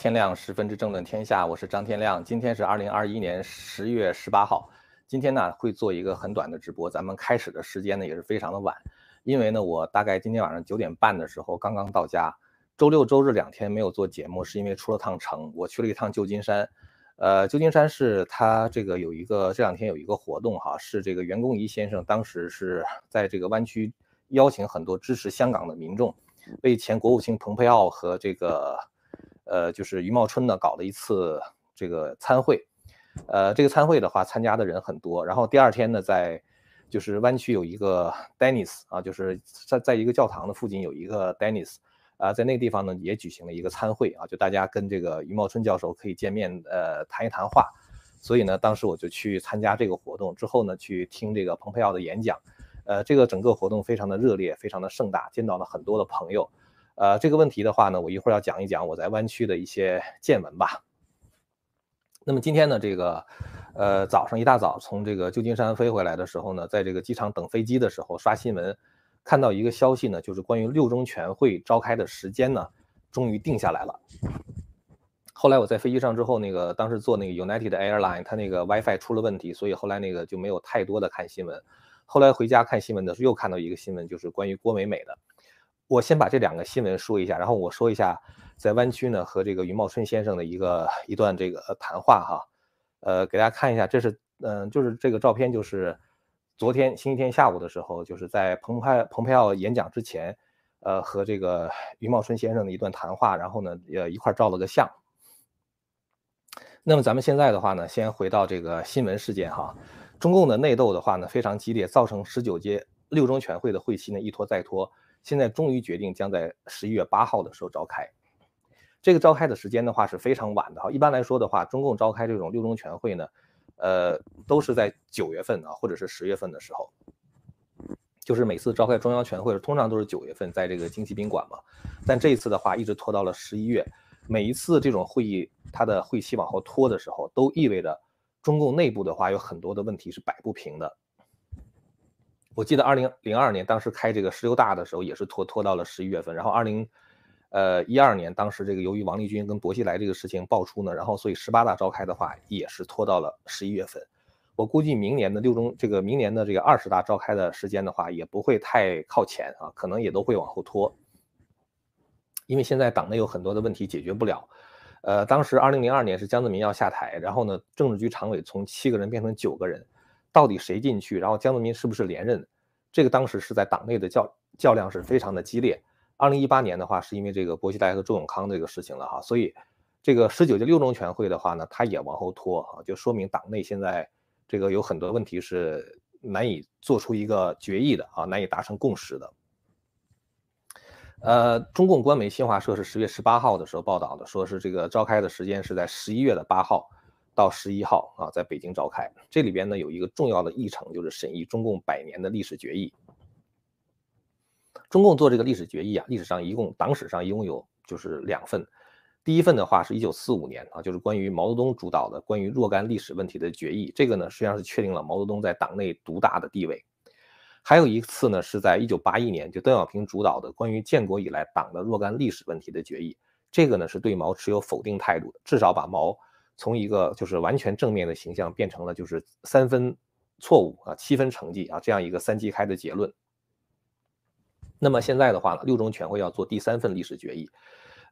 天亮十分之政论天下，我是张天亮。今天是二零二一年十月十八号。今天呢会做一个很短的直播，咱们开始的时间呢也是非常的晚，因为呢我大概今天晚上九点半的时候刚刚到家。周六周日两天没有做节目，是因为出了趟城，我去了一趟旧金山。呃，旧金山是他这个有一个这两天有一个活动哈，是这个袁弓仪先生当时是在这个湾区邀请很多支持香港的民众，为前国务卿蓬佩奥和这个。呃，就是余茂春呢搞了一次这个参会，呃，这个参会的话，参加的人很多。然后第二天呢，在就是湾区有一个 Dennis 啊，就是在在一个教堂的附近有一个 Dennis 啊，在那个地方呢也举行了一个参会啊，就大家跟这个余茂春教授可以见面，呃，谈一谈话。所以呢，当时我就去参加这个活动，之后呢，去听这个蓬佩奥的演讲，呃，这个整个活动非常的热烈，非常的盛大，见到了很多的朋友。呃，这个问题的话呢，我一会儿要讲一讲我在湾区的一些见闻吧。那么今天呢，这个，呃，早上一大早从这个旧金山飞回来的时候呢，在这个机场等飞机的时候刷新闻，看到一个消息呢，就是关于六中全会召开的时间呢，终于定下来了。后来我在飞机上之后，那个当时坐那个 United Airline，它那个 WiFi 出了问题，所以后来那个就没有太多的看新闻。后来回家看新闻的时候，又看到一个新闻，就是关于郭美美的。我先把这两个新闻说一下，然后我说一下在湾区呢和这个余茂春先生的一个一段这个谈话哈，呃，给大家看一下，这是嗯，就是这个照片，就是昨天星期天下午的时候，就是在蓬佩蓬佩奥演讲之前，呃，和这个余茂春先生的一段谈话，然后呢，呃，一块照了个相。那么咱们现在的话呢，先回到这个新闻事件哈，中共的内斗的话呢非常激烈，造成十九届六中全会的会期呢一拖再拖。现在终于决定将在十一月八号的时候召开，这个召开的时间的话是非常晚的哈。一般来说的话，中共召开这种六中全会呢，呃，都是在九月份啊，或者是十月份的时候。就是每次召开中央全会，通常都是九月份，在这个京西宾馆嘛。但这一次的话，一直拖到了十一月。每一次这种会议，它的会期往后拖的时候，都意味着中共内部的话有很多的问题是摆不平的。我记得二零零二年当时开这个十六大的时候，也是拖拖到了十一月份。然后二零，呃一二年当时这个由于王立军跟薄熙来这个事情爆出呢，然后所以十八大召开的话也是拖到了十一月份。我估计明年的六中这个明年的这个二十大召开的时间的话，也不会太靠前啊，可能也都会往后拖。因为现在党内有很多的问题解决不了。呃，当时二零零二年是江泽民要下台，然后呢，政治局常委从七个人变成九个人。到底谁进去？然后江泽民是不是连任？这个当时是在党内的较较量是非常的激烈。二零一八年的话，是因为这个薄熙来和周永康这个事情了哈，所以这个十九届六中全会的话呢，他也往后拖啊，就说明党内现在这个有很多问题是难以做出一个决议的啊，难以达成共识的。呃，中共官媒新华社是十月十八号的时候报道的，说是这个召开的时间是在十一月的八号。到十一号啊，在北京召开。这里边呢有一个重要的议程，就是审议中共百年的历史决议。中共做这个历史决议啊，历史上一共党史上一共有就是两份。第一份的话是一九四五年啊，就是关于毛泽东主导的关于若干历史问题的决议。这个呢实际上是确定了毛泽东在党内独大的地位。还有一次呢是在一九八一年，就邓小平主导的关于建国以来党的若干历史问题的决议。这个呢是对毛持有否定态度的，至少把毛。从一个就是完全正面的形象变成了就是三分错误啊七分成绩啊这样一个三七开的结论。那么现在的话呢，六中全会要做第三份历史决议，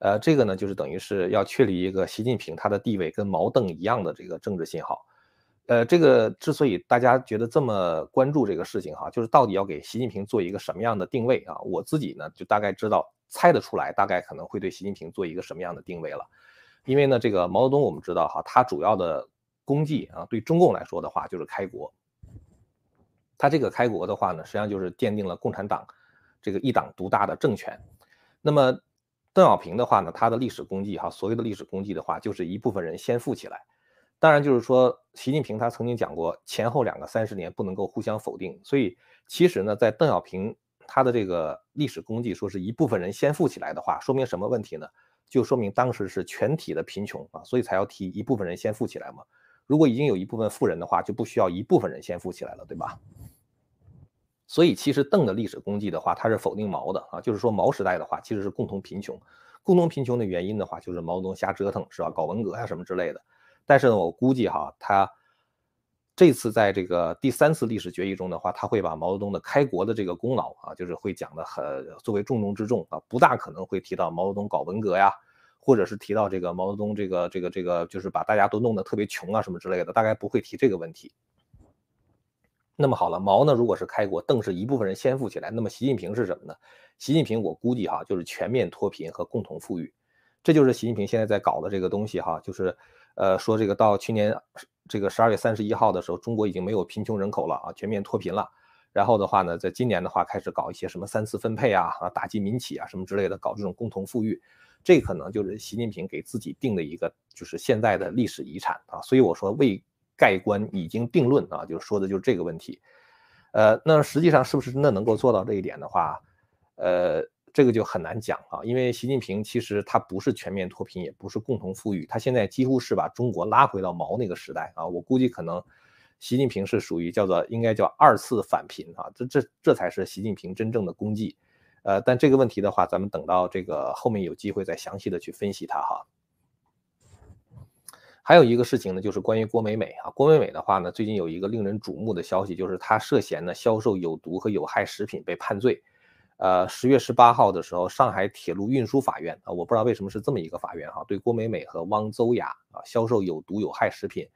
呃，这个呢就是等于是要确立一个习近平他的地位跟毛邓一样的这个政治信号。呃，这个之所以大家觉得这么关注这个事情哈，就是到底要给习近平做一个什么样的定位啊？我自己呢就大概知道猜得出来，大概可能会对习近平做一个什么样的定位了。因为呢，这个毛泽东我们知道哈，他主要的功绩啊，对中共来说的话就是开国。他这个开国的话呢，实际上就是奠定了共产党这个一党独大的政权。那么邓小平的话呢，他的历史功绩哈，所谓的历史功绩的话，就是一部分人先富起来。当然就是说，习近平他曾经讲过，前后两个三十年不能够互相否定。所以其实呢，在邓小平他的这个历史功绩说是一部分人先富起来的话，说明什么问题呢？就说明当时是全体的贫穷啊，所以才要提一部分人先富起来嘛。如果已经有一部分富人的话，就不需要一部分人先富起来了，对吧？所以其实邓的历史功绩的话，他是否定毛的啊，就是说毛时代的话其实是共同贫穷，共同贫穷的原因的话，就是毛泽东瞎折腾，是吧？搞文革呀什么之类的。但是呢，我估计哈，他这次在这个第三次历史决议中的话，他会把毛泽东的开国的这个功劳啊，就是会讲的很作为重中之重啊，不大可能会提到毛泽东搞文革呀，或者是提到这个毛泽东这个这个这个，就是把大家都弄得特别穷啊什么之类的，大概不会提这个问题。那么好了，毛呢？如果是开国，邓是一部分人先富起来，那么习近平是什么呢？习近平我估计哈，就是全面脱贫和共同富裕，这就是习近平现在在搞的这个东西哈，就是呃说这个到去年这个十二月三十一号的时候，中国已经没有贫穷人口了啊，全面脱贫了。然后的话呢，在今年的话开始搞一些什么三次分配啊啊，打击民企啊什么之类的，搞这种共同富裕，这可能就是习近平给自己定的一个就是现在的历史遗产啊。所以我说为。盖棺已经定论啊，就是说的就是这个问题，呃，那实际上是不是真的能够做到这一点的话，呃，这个就很难讲啊，因为习近平其实他不是全面脱贫，也不是共同富裕，他现在几乎是把中国拉回到毛那个时代啊，我估计可能习近平是属于叫做应该叫二次返贫啊，这这这才是习近平真正的功绩，呃，但这个问题的话，咱们等到这个后面有机会再详细的去分析它哈。还有一个事情呢，就是关于郭美美啊。郭美美的话呢，最近有一个令人瞩目的消息，就是她涉嫌呢销售有毒和有害食品被判罪。呃，十月十八号的时候，上海铁路运输法院啊，我不知道为什么是这么一个法院哈，对郭美美和汪邹雅啊销售有毒有害食品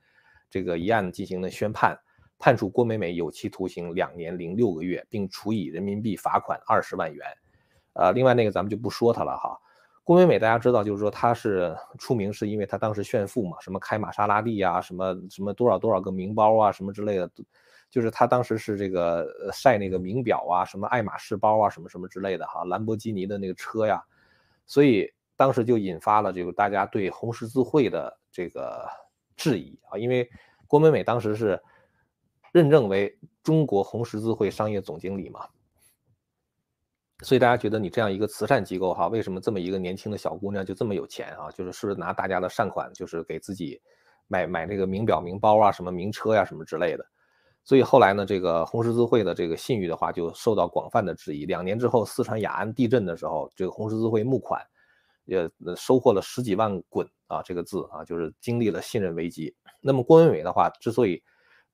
这个一案进行了宣判，判处郭美美有期徒刑两年零六个月，并处以人民币罚款二十万元。呃，另外那个咱们就不说他了哈。郭美美，大家知道，就是说她是出名，是因为她当时炫富嘛，什么开玛莎拉蒂啊，什么什么多少多少个名包啊，什么之类的，就是他当时是这个晒那个名表啊，什么爱马仕包啊，什么什么之类的哈，兰博基尼的那个车呀，所以当时就引发了这个大家对红十字会的这个质疑啊，因为郭美美当时是认证为中国红十字会商业总经理嘛。所以大家觉得你这样一个慈善机构哈，为什么这么一个年轻的小姑娘就这么有钱啊？就是是不是拿大家的善款，就是给自己买买这个名表、名包啊，什么名车呀，什么之类的。所以后来呢，这个红十字会的这个信誉的话，就受到广泛的质疑。两年之后，四川雅安地震的时候，这个红十字会募款也收获了十几万滚啊，这个字啊，就是经历了信任危机。那么郭文伟的话，之所以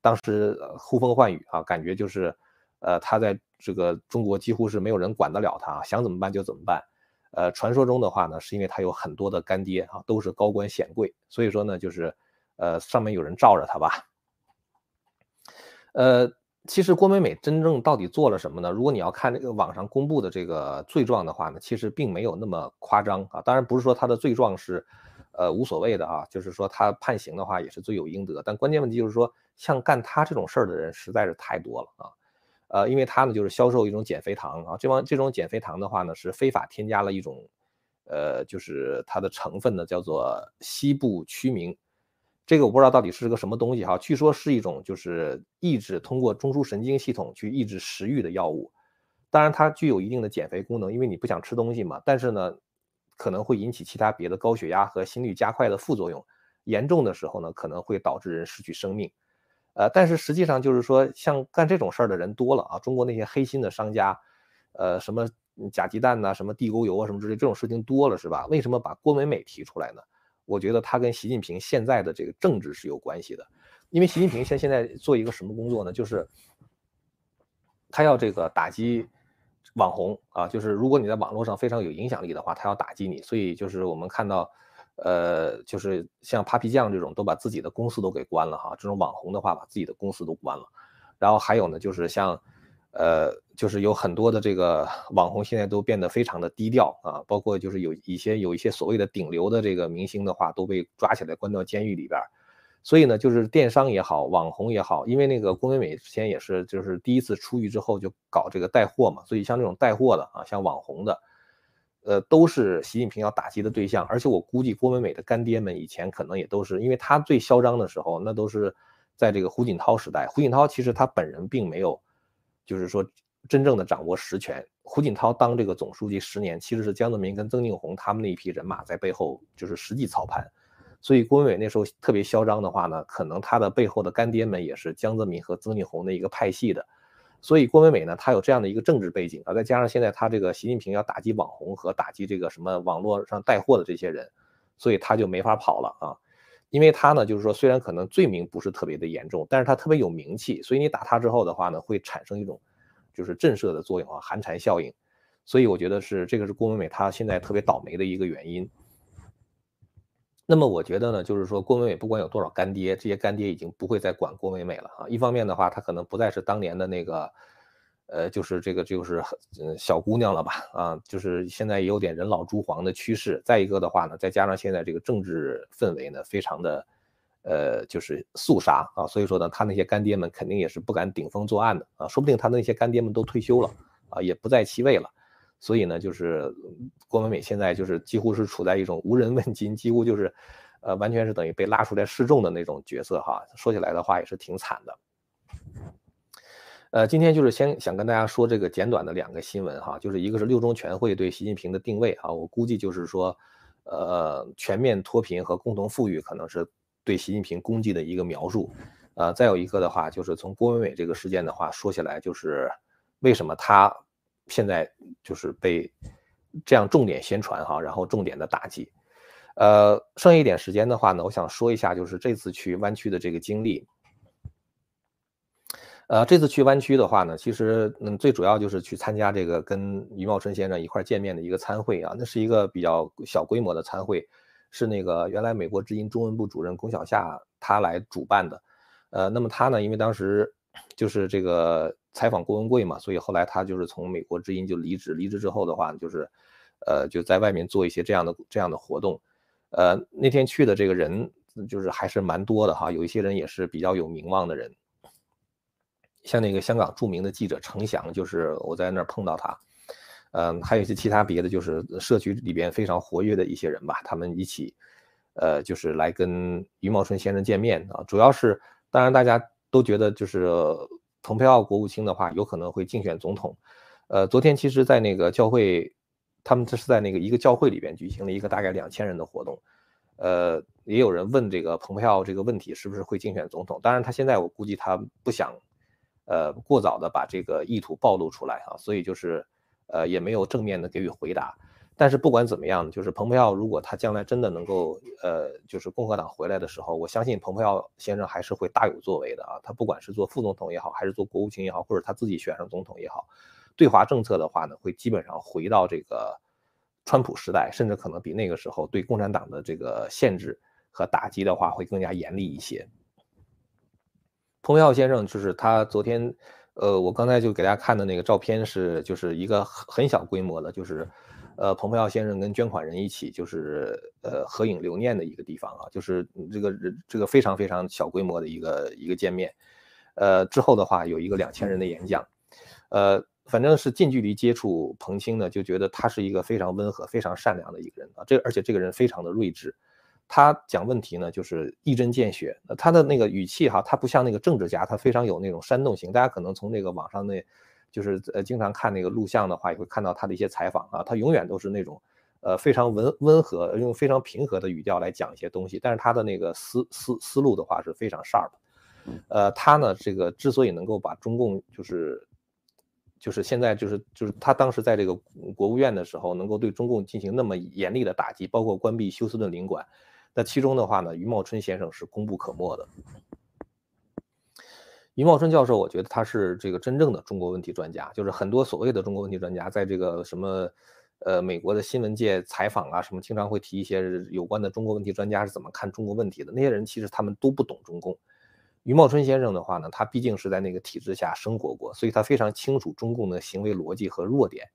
当时呼风唤雨啊，感觉就是。呃，他在这个中国几乎是没有人管得了他，想怎么办就怎么办。呃，传说中的话呢，是因为他有很多的干爹啊，都是高官显贵，所以说呢，就是呃上面有人罩着他吧。呃，其实郭美美真正到底做了什么呢？如果你要看这个网上公布的这个罪状的话呢，其实并没有那么夸张啊。当然不是说她的罪状是呃无所谓的啊，就是说他判刑的话也是罪有应得。但关键问题就是说，像干他这种事儿的人实在是太多了啊。呃，因为它呢就是销售一种减肥糖啊，这帮这种减肥糖的话呢是非法添加了一种，呃，就是它的成分呢叫做西部曲明，这个我不知道到底是个什么东西哈，据说是一种就是抑制通过中枢神经系统去抑制食欲的药物，当然它具有一定的减肥功能，因为你不想吃东西嘛，但是呢可能会引起其他别的高血压和心率加快的副作用，严重的时候呢可能会导致人失去生命。呃，但是实际上就是说，像干这种事儿的人多了啊。中国那些黑心的商家，呃，什么假鸡蛋呐，什么地沟油啊，什么之类，这种事情多了，是吧？为什么把郭美美提出来呢？我觉得他跟习近平现在的这个政治是有关系的。因为习近平现现在做一个什么工作呢？就是他要这个打击网红啊，就是如果你在网络上非常有影响力的话，他要打击你。所以就是我们看到。呃，就是像 Papi 酱这种，都把自己的公司都给关了哈。这种网红的话，把自己的公司都关了。然后还有呢，就是像，呃，就是有很多的这个网红现在都变得非常的低调啊。包括就是有一些有一些所谓的顶流的这个明星的话，都被抓起来关到监狱里边。所以呢，就是电商也好，网红也好，因为那个郭美美之前也是就是第一次出狱之后就搞这个带货嘛，所以像这种带货的啊，像网红的。呃，都是习近平要打击的对象，而且我估计郭美美的干爹们以前可能也都是，因为他最嚣张的时候，那都是在这个胡锦涛时代。胡锦涛其实他本人并没有，就是说真正的掌握实权。胡锦涛当这个总书记十年，其实是江泽民跟曾庆红他们那一批人马在背后就是实际操盘。所以郭美美那时候特别嚣张的话呢，可能他的背后的干爹们也是江泽民和曾庆红的一个派系的。所以郭美美呢，她有这样的一个政治背景啊，再加上现在她这个习近平要打击网红和打击这个什么网络上带货的这些人，所以她就没法跑了啊。因为他呢，就是说虽然可能罪名不是特别的严重，但是他特别有名气，所以你打他之后的话呢，会产生一种就是震慑的作用啊，寒蝉效应。所以我觉得是这个是郭美美她现在特别倒霉的一个原因。那么我觉得呢，就是说郭美美不管有多少干爹，这些干爹已经不会再管郭美美了啊。一方面的话，她可能不再是当年的那个，呃，就是这个就是嗯小姑娘了吧啊，就是现在也有点人老珠黄的趋势。再一个的话呢，再加上现在这个政治氛围呢，非常的呃就是肃杀啊，所以说呢，他那些干爹们肯定也是不敢顶风作案的啊，说不定他那些干爹们都退休了啊，也不在其位了。所以呢，就是郭美美现在就是几乎是处在一种无人问津，几乎就是，呃，完全是等于被拉出来示众的那种角色哈。说起来的话也是挺惨的。呃，今天就是先想跟大家说这个简短的两个新闻哈，就是一个是六中全会对习近平的定位啊，我估计就是说，呃，全面脱贫和共同富裕可能是对习近平功绩的一个描述。呃，再有一个的话，就是从郭美美这个事件的话说起来，就是为什么他。现在就是被这样重点宣传哈，然后重点的打击。呃，剩下一点时间的话呢，我想说一下，就是这次去湾区的这个经历。呃，这次去湾区的话呢，其实嗯，最主要就是去参加这个跟余茂春先生一块见面的一个参会啊。那是一个比较小规模的参会，是那个原来美国之音中文部主任龚小夏他来主办的。呃，那么他呢，因为当时就是这个。采访郭文贵嘛，所以后来他就是从美国之音就离职，离职之后的话，就是，呃，就在外面做一些这样的这样的活动，呃，那天去的这个人就是还是蛮多的哈，有一些人也是比较有名望的人，像那个香港著名的记者程翔，就是我在那儿碰到他，嗯，还有一些其他别的，就是社区里边非常活跃的一些人吧，他们一起，呃，就是来跟余茂春先生见面啊，主要是，当然大家都觉得就是。蓬佩奥国务卿的话有可能会竞选总统，呃，昨天其实，在那个教会，他们这是在那个一个教会里边举行了一个大概两千人的活动，呃，也有人问这个蓬佩奥这个问题是不是会竞选总统，当然他现在我估计他不想，呃，过早的把这个意图暴露出来啊，所以就是，呃，也没有正面的给予回答。但是不管怎么样，就是蓬佩奥如果他将来真的能够，呃，就是共和党回来的时候，我相信蓬佩奥先生还是会大有作为的啊。他不管是做副总统也好，还是做国务卿也好，或者他自己选上总统也好，对华政策的话呢，会基本上回到这个川普时代，甚至可能比那个时候对共产党的这个限制和打击的话会更加严厉一些。彭佩奥先生就是他昨天，呃，我刚才就给大家看的那个照片是，就是一个很很小规模的，就是。呃，彭佩奥先生跟捐款人一起，就是呃合影留念的一个地方啊，就是这个这个非常非常小规模的一个一个见面，呃之后的话有一个两千人的演讲，呃反正是近距离接触彭清呢，就觉得他是一个非常温和、非常善良的一个人啊，这而且这个人非常的睿智，他讲问题呢就是一针见血，他的那个语气哈，他不像那个政治家，他非常有那种煽动性，大家可能从那个网上那。就是呃，经常看那个录像的话，也会看到他的一些采访啊，他永远都是那种，呃，非常温温和，用非常平和的语调来讲一些东西。但是他的那个思思思路的话是非常 sharp，呃，他呢，这个之所以能够把中共就是，就是现在就是就是他当时在这个国务院的时候，能够对中共进行那么严厉的打击，包括关闭休斯顿领馆，那其中的话呢，余茂春先生是功不可没的。余茂春教授，我觉得他是这个真正的中国问题专家，就是很多所谓的中国问题专家，在这个什么，呃，美国的新闻界采访啊，什么经常会提一些有关的中国问题专家是怎么看中国问题的。那些人其实他们都不懂中共。余茂春先生的话呢，他毕竟是在那个体制下生活过，所以他非常清楚中共的行为逻辑和弱点。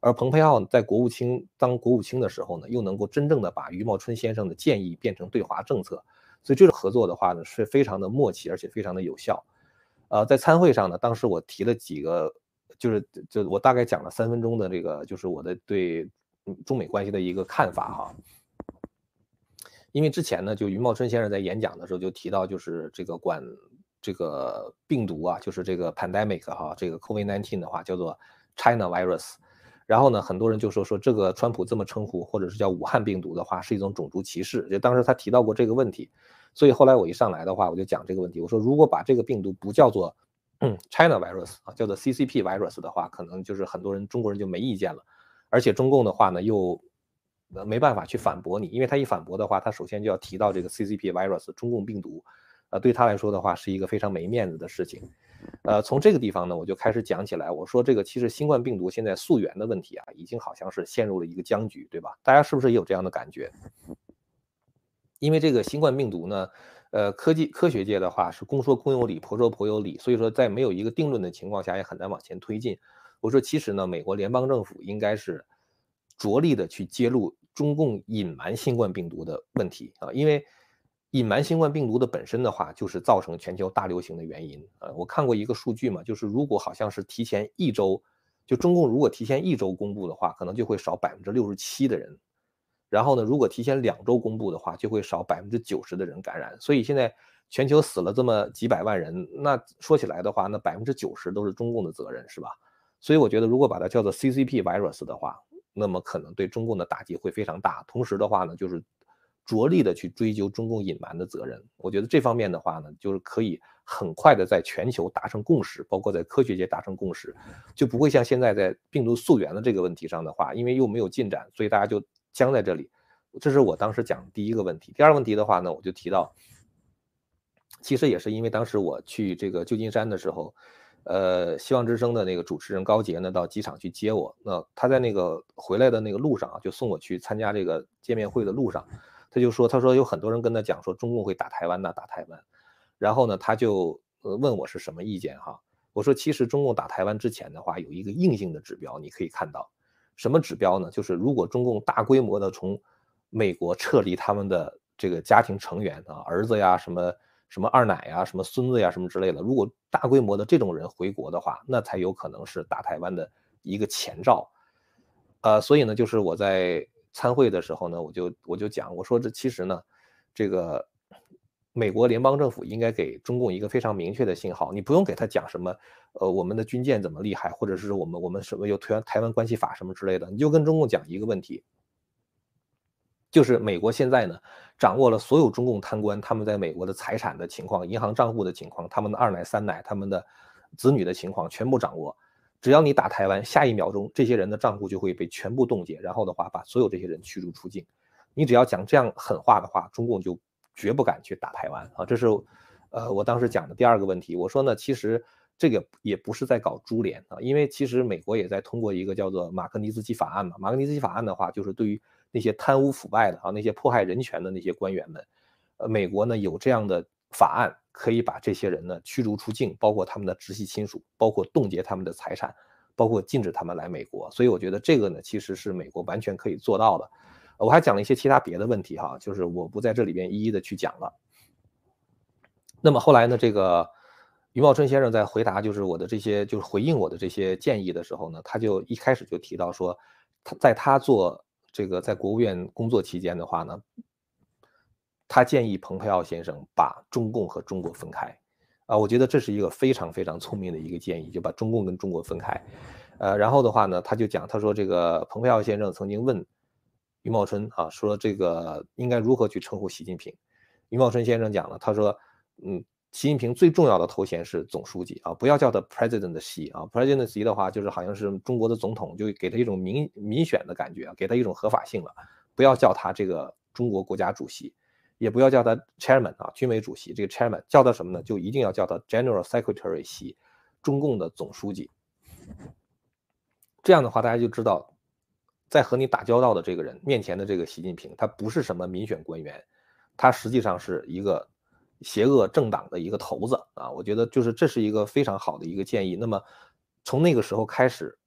而蓬佩奥在国务卿当国务卿的时候呢，又能够真正的把余茂春先生的建议变成对华政策，所以这种合作的话呢，是非常的默契，而且非常的有效。呃，在参会上呢，当时我提了几个，就是就我大概讲了三分钟的这个，就是我的对中美关系的一个看法哈。因为之前呢，就余茂春先生在演讲的时候就提到，就是这个管这个病毒啊，就是这个 pandemic 哈，这个 COVID-19 的话叫做 China virus。然后呢，很多人就说说这个川普这么称呼，或者是叫武汉病毒的话，是一种种族歧视。就当时他提到过这个问题。所以后来我一上来的话，我就讲这个问题。我说，如果把这个病毒不叫做 China virus 啊，叫做 CCP virus 的话，可能就是很多人中国人就没意见了。而且中共的话呢，又没办法去反驳你，因为他一反驳的话，他首先就要提到这个 CCP virus 中共病毒，呃，对他来说的话是一个非常没面子的事情。呃，从这个地方呢，我就开始讲起来，我说这个其实新冠病毒现在溯源的问题啊，已经好像是陷入了一个僵局，对吧？大家是不是也有这样的感觉？因为这个新冠病毒呢，呃，科技科学界的话是公说公有理，婆说婆有理，所以说在没有一个定论的情况下，也很难往前推进。我说，其实呢，美国联邦政府应该是着力的去揭露中共隐瞒新冠病毒的问题啊，因为隐瞒新冠病毒的本身的话，就是造成全球大流行的原因啊。我看过一个数据嘛，就是如果好像是提前一周，就中共如果提前一周公布的话，可能就会少百分之六十七的人，然后呢，如果提前两周公布的话，就会少百分之九十的人感染。所以现在全球死了这么几百万人，那说起来的话，那百分之九十都是中共的责任，是吧？所以我觉得，如果把它叫做 CCP virus 的话，那么可能对中共的打击会非常大。同时的话呢，就是着力的去追究中共隐瞒的责任。我觉得这方面的话呢，就是可以很快的在全球达成共识，包括在科学界达成共识，就不会像现在在病毒溯源的这个问题上的话，因为又没有进展，所以大家就僵在这里。这是我当时讲第一个问题。第二个问题的话呢，我就提到，其实也是因为当时我去这个旧金山的时候。呃，希望之声的那个主持人高杰呢，到机场去接我。那他在那个回来的那个路上啊，就送我去参加这个见面会的路上，他就说，他说有很多人跟他讲说中共会打台湾呐，打台湾。然后呢，他就呃问我是什么意见哈。我说其实中共打台湾之前的话，有一个硬性的指标，你可以看到，什么指标呢？就是如果中共大规模的从美国撤离他们的这个家庭成员啊，儿子呀什么。什么二奶呀，什么孙子呀，什么之类的。如果大规模的这种人回国的话，那才有可能是打台湾的一个前兆。呃，所以呢，就是我在参会的时候呢，我就我就讲，我说这其实呢，这个美国联邦政府应该给中共一个非常明确的信号，你不用给他讲什么，呃，我们的军舰怎么厉害，或者是我们我们什么有台湾台湾关系法什么之类的，你就跟中共讲一个问题。就是美国现在呢，掌握了所有中共贪官他们在美国的财产的情况、银行账户的情况、他们的二奶三奶、他们的子女的情况全部掌握。只要你打台湾，下一秒钟这些人的账户就会被全部冻结，然后的话把所有这些人驱逐出境。你只要讲这样狠话的话，中共就绝不敢去打台湾啊！这是，呃，我当时讲的第二个问题。我说呢，其实这个也不是在搞株连啊，因为其实美国也在通过一个叫做马克尼兹基法案嘛。马克尼兹基法案的话，就是对于那些贪污腐败的啊，那些迫害人权的那些官员们，呃，美国呢有这样的法案，可以把这些人呢驱逐出境，包括他们的直系亲属，包括冻结他们的财产，包括禁止他们来美国。所以我觉得这个呢，其实是美国完全可以做到的。我还讲了一些其他别的问题哈，就是我不在这里边一一的去讲了。那么后来呢，这个余茂春先生在回答就是我的这些，就是回应我的这些建议的时候呢，他就一开始就提到说，他在他做。这个在国务院工作期间的话呢，他建议蓬佩奥先生把中共和中国分开，啊，我觉得这是一个非常非常聪明的一个建议，就把中共跟中国分开。呃，然后的话呢，他就讲，他说这个蓬佩奥先生曾经问余茂春啊，说这个应该如何去称呼习近平。余茂春先生讲了，他说，嗯。习近平最重要的头衔是总书记啊，不要叫他 President 习啊，President 习的话就是好像是中国的总统，就给他一种民民选的感觉，给他一种合法性了。不要叫他这个中国国家主席，也不要叫他 Chairman 啊，军委主席这个 Chairman 叫他什么呢？就一定要叫他 General Secretary 习，中共的总书记。这样的话，大家就知道，在和你打交道的这个人面前的这个习近平，他不是什么民选官员，他实际上是一个。邪恶政党的一个头子啊，我觉得就是这是一个非常好的一个建议。那么从那个时候开始，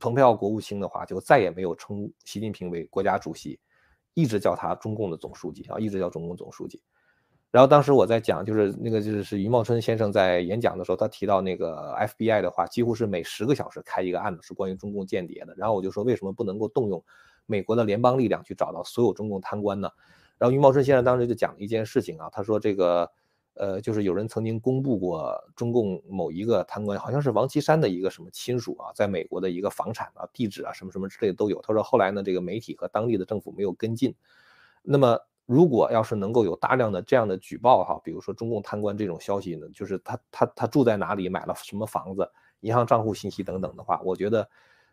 蓬佩奥国务卿的话就再也没有称习近平为国家主席，一直叫他中共的总书记啊，一直叫中共总书记。然后当时我在讲，就是那个就是是余茂春先生在演讲的时候，他提到那个 FBI 的话，几乎是每十个小时开一个案子是关于中共间谍的。然后我就说，为什么不能够动用美国的联邦力量去找到所有中共贪官呢？然后余茂春先生当时就讲了一件事情啊，他说这个，呃，就是有人曾经公布过中共某一个贪官，好像是王岐山的一个什么亲属啊，在美国的一个房产啊、地址啊什么什么之类的都有。他说后来呢，这个媒体和当地的政府没有跟进。那么如果要是能够有大量的这样的举报哈，比如说中共贪官这种消息呢，就是他他他住在哪里，买了什么房子，银行账户信息等等的话，我觉得，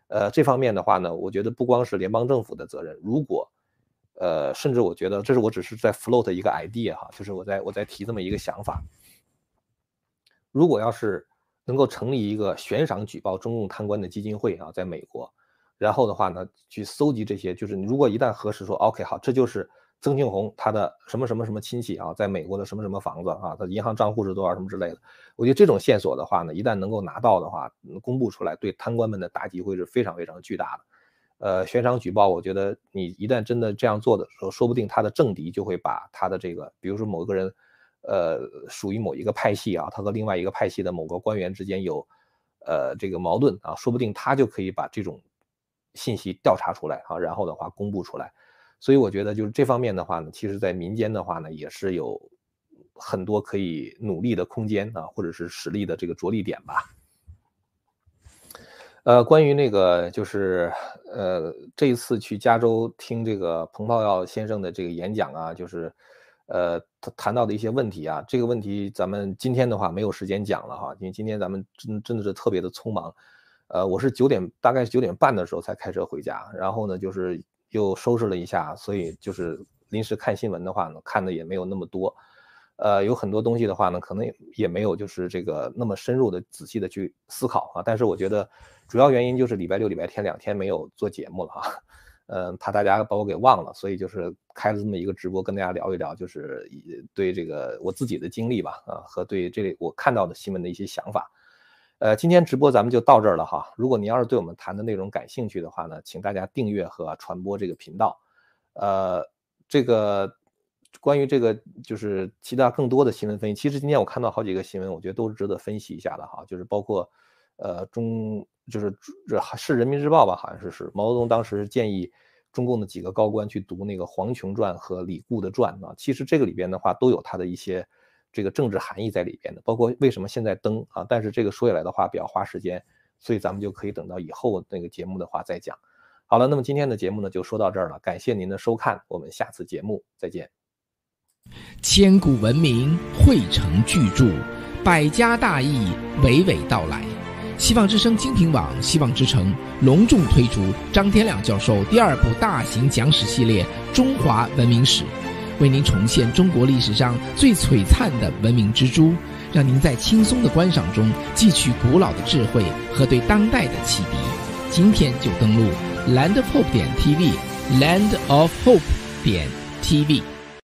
呃，这方面的话呢，我觉得不光是联邦政府的责任，如果，呃，甚至我觉得这是我只是在 float 一个 idea 哈，就是我在我在提这么一个想法，如果要是能够成立一个悬赏举报中共贪官的基金会啊，在美国。然后的话呢，去搜集这些，就是你如果一旦核实说，OK，好，这就是曾庆红他的什么什么什么亲戚啊，在美国的什么什么房子啊，他银行账户是多少什么之类的，我觉得这种线索的话呢，一旦能够拿到的话，公布出来，对贪官们的打击会是非常非常巨大的。呃，悬赏举报，我觉得你一旦真的这样做的时候，说不定他的政敌就会把他的这个，比如说某个人，呃，属于某一个派系啊，他和另外一个派系的某个官员之间有，呃，这个矛盾啊，说不定他就可以把这种。信息调查出来啊，然后的话公布出来，所以我觉得就是这方面的话呢，其实在民间的话呢，也是有很多可以努力的空间啊，或者是实力的这个着力点吧。呃，关于那个就是呃这一次去加州听这个彭浩耀先生的这个演讲啊，就是呃他谈到的一些问题啊，这个问题咱们今天的话没有时间讲了哈，因为今天咱们真真的是特别的匆忙。呃，我是九点，大概九点半的时候才开车回家，然后呢，就是又收拾了一下，所以就是临时看新闻的话呢，看的也没有那么多，呃，有很多东西的话呢，可能也没有就是这个那么深入的、仔细的去思考啊。但是我觉得主要原因就是礼拜六、礼拜天两天没有做节目了哈，嗯，怕大家把我给忘了，所以就是开了这么一个直播，跟大家聊一聊，就是对这个我自己的经历吧，啊，和对这里我看到的新闻的一些想法。呃，今天直播咱们就到这儿了哈。如果您要是对我们谈的内容感兴趣的话呢，请大家订阅和传播这个频道。呃，这个关于这个就是其他更多的新闻分析，其实今天我看到好几个新闻，我觉得都是值得分析一下的哈。就是包括呃中就是是人民日报吧，好像是是毛泽东当时建议中共的几个高官去读那个黄琼传和李固的传啊。其实这个里边的话都有他的一些。这个政治含义在里边的，包括为什么现在登啊？但是这个说起来的话比较花时间，所以咱们就可以等到以后那个节目的话再讲。好了，那么今天的节目呢就说到这儿了，感谢您的收看，我们下次节目再见。千古文明汇成巨著，百家大义娓娓道来。希望之声精品网，希望之城隆重推出张天亮教授第二部大型讲史系列《中华文明史》。为您重现中国历史上最璀璨的文明之珠，让您在轻松的观赏中汲取古老的智慧和对当代的启迪。今天就登录 landofhope 点 tv，land of hope 点 tv。